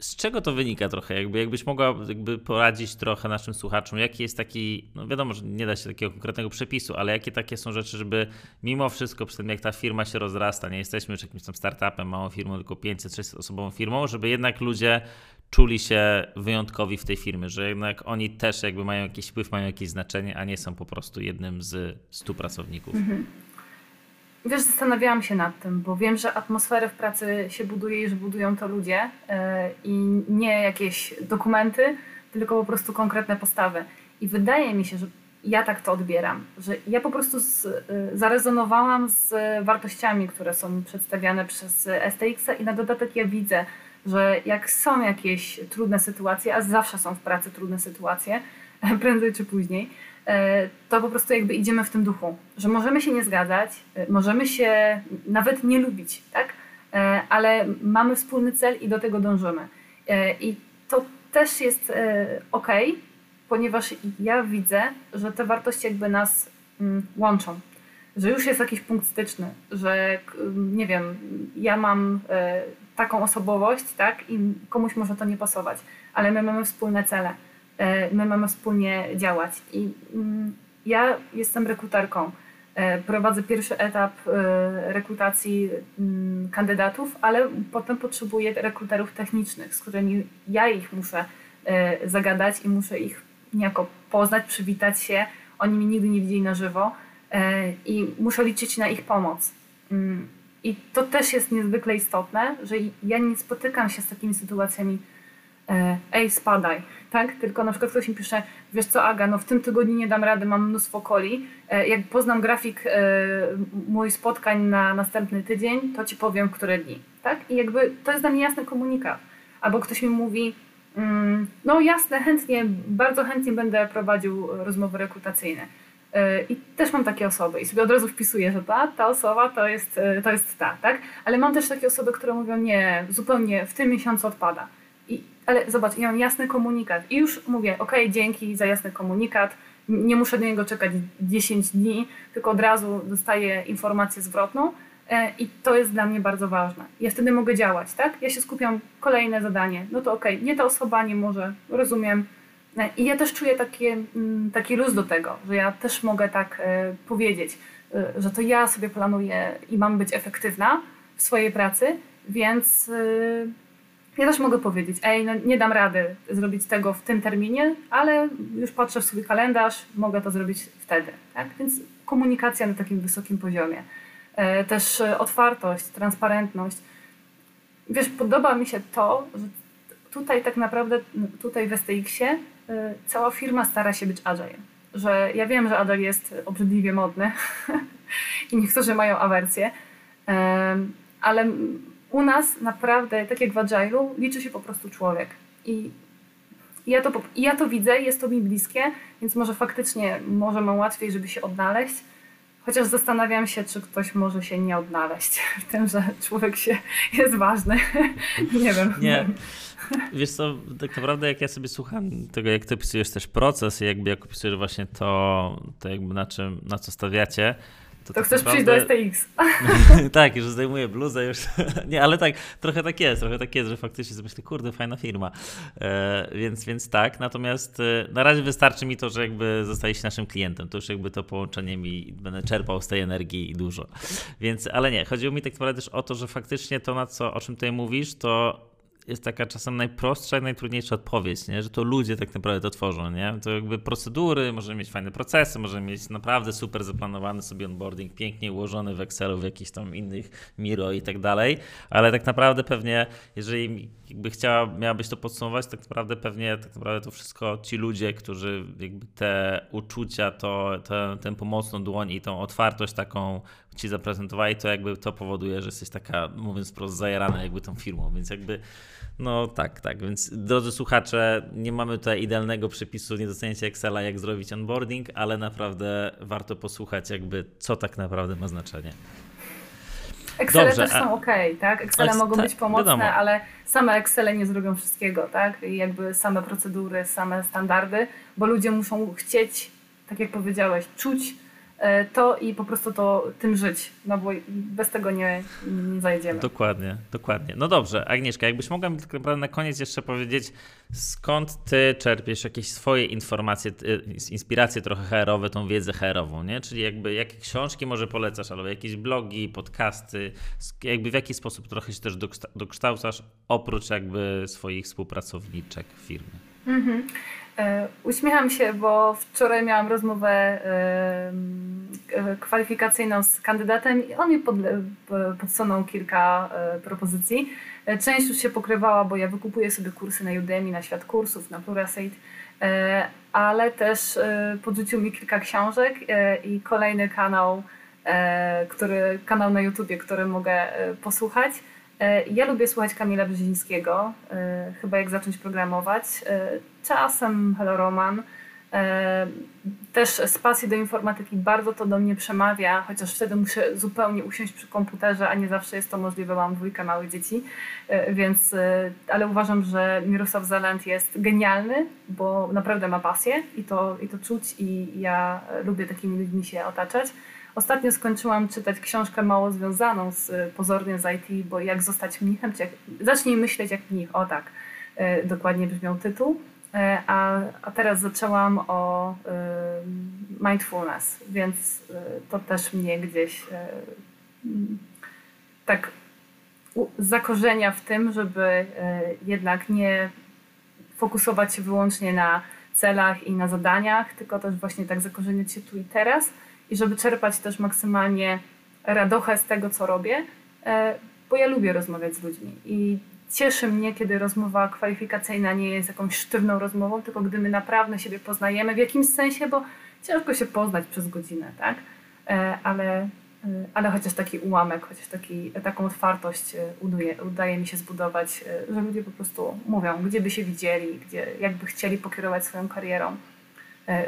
z czego to wynika trochę? Jakby, jakbyś mogła jakby poradzić trochę naszym słuchaczom, jaki jest taki, no wiadomo, że nie da się takiego konkretnego przepisu, ale jakie takie są rzeczy, żeby mimo wszystko, przy tym jak ta firma się rozrasta, nie jesteśmy już jakimś tam startupem, małą firmą, tylko 500-600 osobową firmą, żeby jednak ludzie czuli się wyjątkowi w tej firmie, że jednak oni też jakby mają jakiś wpływ, mają jakieś znaczenie, a nie są po prostu jednym z 100 pracowników. Mhm. Wiesz, zastanawiałam się nad tym, bo wiem, że atmosferę w pracy się buduje i że budują to ludzie yy, i nie jakieś dokumenty, tylko po prostu konkretne postawy. I wydaje mi się, że ja tak to odbieram, że ja po prostu z, yy, zarezonowałam z wartościami, które są przedstawiane przez STX i na dodatek ja widzę, że jak są jakieś trudne sytuacje, a zawsze są w pracy trudne sytuacje, prędzej czy później, e, to po prostu jakby idziemy w tym duchu, że możemy się nie zgadzać, e, możemy się nawet nie lubić, tak? E, ale mamy wspólny cel i do tego dążymy. I to też jest ok, ponieważ ja widzę, że te wartości jakby nas mm, łączą. Że już jest jakiś punkt styczny, że nie wiem, ja mam taką osobowość, tak? I komuś może to nie pasować, ale my mamy wspólne cele, e, my mamy wspólnie działać. I mm, ja jestem rekruterką. E, prowadzę pierwszy etap e, rekrutacji mm, kandydatów, ale potem potrzebuję rekruterów technicznych, z którymi ja ich muszę zagadać i muszę ich niejako poznać, przywitać się. Oni mnie nigdy nie widzieli na żywo i muszę liczyć na ich pomoc. I to też jest niezwykle istotne, że ja nie spotykam się z takimi sytuacjami, e, ej, spadaj, tak? Tylko na przykład ktoś mi pisze, wiesz co, Aga, no w tym tygodniu nie dam rady, mam mnóstwo coli. E, jak poznam grafik e, mój spotkań na następny tydzień, to ci powiem, które dni, tak? I jakby to jest dla mnie jasny komunikat. Albo ktoś mi mówi, mm, no jasne, chętnie, bardzo chętnie będę prowadził rozmowy rekrutacyjne I też mam takie osoby i sobie od razu wpisuję, że ta, ta osoba to jest, e, to jest ta, tak? Ale mam też takie osoby, które mówią, nie, zupełnie w tym miesiącu odpada. I, ale zobacz, ja mam jasny komunikat i już mówię, ok, dzięki za jasny komunikat, nie muszę do niego czekać 10 dni, tylko od razu dostaję informację zwrotną, I to jest dla mnie bardzo ważne. Ja wtedy mogę działać, tak? Ja się skupiam, kolejne zadanie. No to okay, nie ta osoba nie może, rozumiem. I ja też czuję takie, mm, taki luz do tego, że ja też mogę tak powiedzieć, że to ja sobie planuję i mam być efektywna w swojej pracy, więc ja też mogę powiedzieć, ej, no nie dam rady zrobić tego w tym terminie, ale już patrzę w swój kalendarz, mogę to zrobić wtedy. Tak? Więc komunikacja na takim wysokim poziomie. E, też e, otwartość, transparentność. Wiesz, podoba mi się to, że tutaj tak naprawdę, tutaj w STX-ie e, cała firma stara się być agile. Że ja wiem, że agile jest obrzydliwie modny i niektórzy mają awersję, ale u nas naprawdę, tak jak w Agile'u, liczy się po prostu człowiek. I ja to, ja to widzę, jest to mi bliskie, więc może faktycznie może mam łatwiej, żeby się odnaleźć. Chociaż zastanawiam się, czy ktoś może się nie odnaleźć w tym, że człowiek się jest ważny. nie wiem. Nie. Wiesz co, tak naprawdę jak ja sobie słucham tego, jak ty opisujesz też proces i jakby jak opisujesz właśnie to, to jakby na czym, na co stawiacie, to, to tak chcesz naprawdę... przyjść do STX. tak, już zdejmuję bluzę, już. nie, ale tak, trochę tak jest, trochę tak jest, że faktycznie sobie myślę, kurde, fajna firma. E, więc, więc tak, natomiast e, na razie wystarczy mi to, że jakby zostajecie naszym klientem. To już jakby to połączenie mi będę czerpał z tej energii dużo. Więc, ale nie, chodziło mi tak naprawdę też o to, że faktycznie to, na co, o czym tutaj mówisz, to jest taka czasem najprostsza i najtrudniejsza odpowiedź, nie? że to ludzie tak naprawdę to tworzą. Nie? To jakby procedury, możemy mieć fajne procesy, możemy mieć naprawdę super zaplanowany sobie onboarding, pięknie ułożony w Excelu, w jakichś tam innych Miro i tak dalej, ale tak naprawdę pewnie, jeżeli jakby chciała, miałabyś to podsumować, tak naprawdę pewnie tak naprawdę to wszystko ci ludzie, którzy jakby te uczucia, to, te, tę pomocną dłoń i tą otwartość taką ci zaprezentowali, to jakby to powoduje, że jesteś taka, mówiąc wprost, zajarana jakby tą firmą, więc jakby no tak, tak, więc drodzy słuchacze, nie mamy tutaj idealnego przepisu, nie dostaniecie Excela, jak zrobić onboarding, ale naprawdę warto posłuchać jakby, co tak naprawdę ma znaczenie. Excele Dobrze, też są ok, tak? Excele mogą być pomocne, wiadomo. ale same Excele nie zrobią wszystkiego, tak? I jakby same procedury, same standardy, bo ludzie muszą chcieć, tak jak powiedziałeś, czuć to i po prostu to tym żyć, no bo bez tego nie, nie zajedziemy. Dokładnie, dokładnie. No dobrze, Agnieszka, jakbyś mogła mi naprawdę na koniec jeszcze powiedzieć, skąd ty czerpiesz jakieś swoje informacje, inspiracje trochę HR-owe, tą wiedzę HR-ową, nie? Czyli jakby jakie książki może polecasz, albo jakieś blogi, podcasty, jakby w jaki sposób trochę się też dokształcasz, oprócz jakby swoich współpracowniczek w firmie. Mhm. E, uśmiecham się, bo wczoraj miałam rozmowę e, kwalifikacyjną z kandydatem i on mi podsunął kilka e, propozycji. Część już się pokrywała, bo ja wykupuję sobie kursy na Udemy, na Świat Kursów, na Pluralsight, ale też podrzucił mi kilka książek i kolejny kanał, który, kanał na YouTubie, który mogę posłuchać. E, ja lubię słuchać Kamila Brzezińskiego, e, chyba jak zacząć programować. E, czasem Hello Roman. Też z pasji do informatyki bardzo to do mnie przemawia, chociaż wtedy muszę zupełnie usiąść przy komputerze, a nie zawsze jest to możliwe, mam dwójkę małych dzieci, więc, ale uważam, że Mirosław Zalent jest genialny, bo naprawdę ma pasję i to, i to czuć i ja lubię takimi ludźmi się otaczać. Ostatnio skończyłam czytać książkę mało związaną z y, pozornie z IT, bo jak zostać mnichem, czy jak, zacznij myśleć jak mnich, o tak, y, dokładnie brzmiał tytuł. Y, a, a teraz zaczęłam o mindfulness, więc to też mnie gdzieś tak zakorzenia w tym, żeby jednak nie fokusować się wyłącznie na celach i na zadaniach, tylko też właśnie tak zakorzeniać się tu i teraz i żeby czerpać też maksymalnie radochę z tego, co robię, e, bo ja lubię rozmawiać z ludźmi i cieszy mnie, kiedy rozmowa kwalifikacyjna nie jest jakąś sztywną rozmową, tylko gdy my naprawdę siebie poznajemy w jakimś sensie, bo ciężko się poznać przez godzinę, tak? E, ale, e, ale chociaż taki ułamek, chociaż taki, taką otwartość udaje, udaje mi się zbudować, że ludzie po prostu mówią, gdzie by się widzieli, gdzie, jakby chcieli pokierować swoją karierą,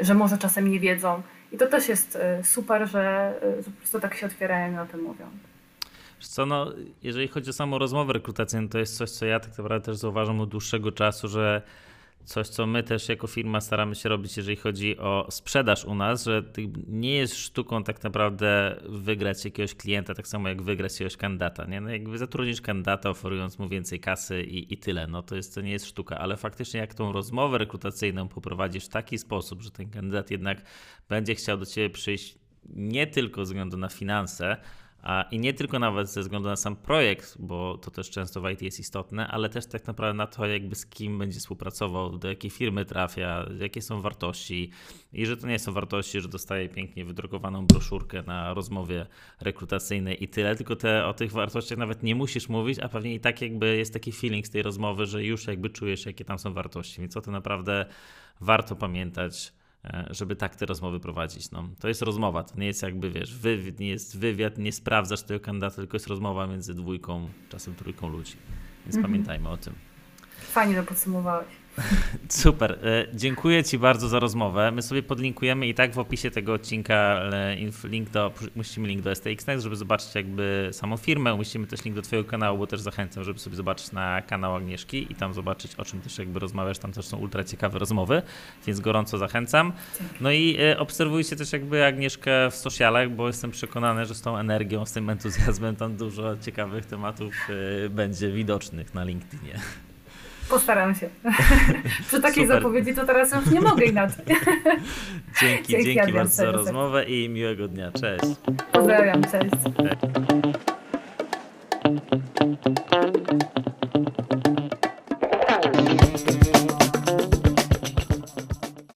że może czasem nie wiedzą, i to też jest e, super, że, e, że po prostu tak się otwierają i o tym mówią. co, no, jeżeli chodzi o samą rozmowę rekrutacyjną, to jest coś, co ja tak naprawdę też zauważam od dłuższego czasu, że coś, co my też jako firma staramy się robić, jeżeli chodzi o sprzedaż u nas, że nie jest sztuką tak naprawdę wygrać jakiegoś klienta, tak samo jak wygrać jakiegoś kandydata. Nie? No jakby zatrudnisz kandydata, oferując mu więcej kasy i, i tyle. No to, jest, to nie jest sztuka, ale faktycznie jak tą rozmowę rekrutacyjną poprowadzisz w taki sposób, że ten kandydat jednak będzie chciał do ciebie przyjść nie tylko ze względu na finanse, I nie tylko nawet ze względu na sam projekt, bo to też często w IT jest istotne, ale też tak naprawdę na to, jakby z kim będzie współpracował, do jakiej firmy trafia, jakie są wartości. I że to nie są wartości, że dostaje pięknie wydrukowaną broszurkę na rozmowie rekrutacyjnej i tyle, tylko te, o tych wartościach nawet nie musisz mówić, a pewnie i tak jakby jest taki feeling z tej rozmowy, że już jakby czujesz, jakie tam są wartości. Więc o tym naprawdę warto pamiętać żeby tak te rozmowy prowadzić. No, to jest rozmowa, to nie jest jakby, wiesz, wywiad, nie jest wywiad, nie sprawdzasz tego kandydata, tylko jest rozmowa między dwójką, czasem trójką ludzi. Więc mhm. pamiętajmy o tym. Fajnie to podsumowałeś. Super. E, dziękuję Ci bardzo za rozmowę. My sobie podlinkujemy i tak w opisie tego odcinka link do, musimy link do STX Next, żeby zobaczyć jakby samą firmę. Musimy też link do Twojego kanału, bo też zachęcam, żeby sobie zobaczyć na kanał Agnieszki i tam zobaczyć o czym też jakby rozmawiasz. Tam też są ultra ciekawe rozmowy, więc gorąco zachęcam. No i e, obserwujcie też jakby Agnieszkę w socialach, bo jestem przekonany, że z tą energią, z tym entuzjazmem tam dużo ciekawych tematów e, będzie widocznych na LinkedInie. Postaram się. Przy takiej Super. zapowiedzi to teraz już nie mogę inaczej. dzięki, dzięki, dzięki bardzo za rozmowę i miłego dnia. Cześć. Pozdrawiam, cześć. cześć.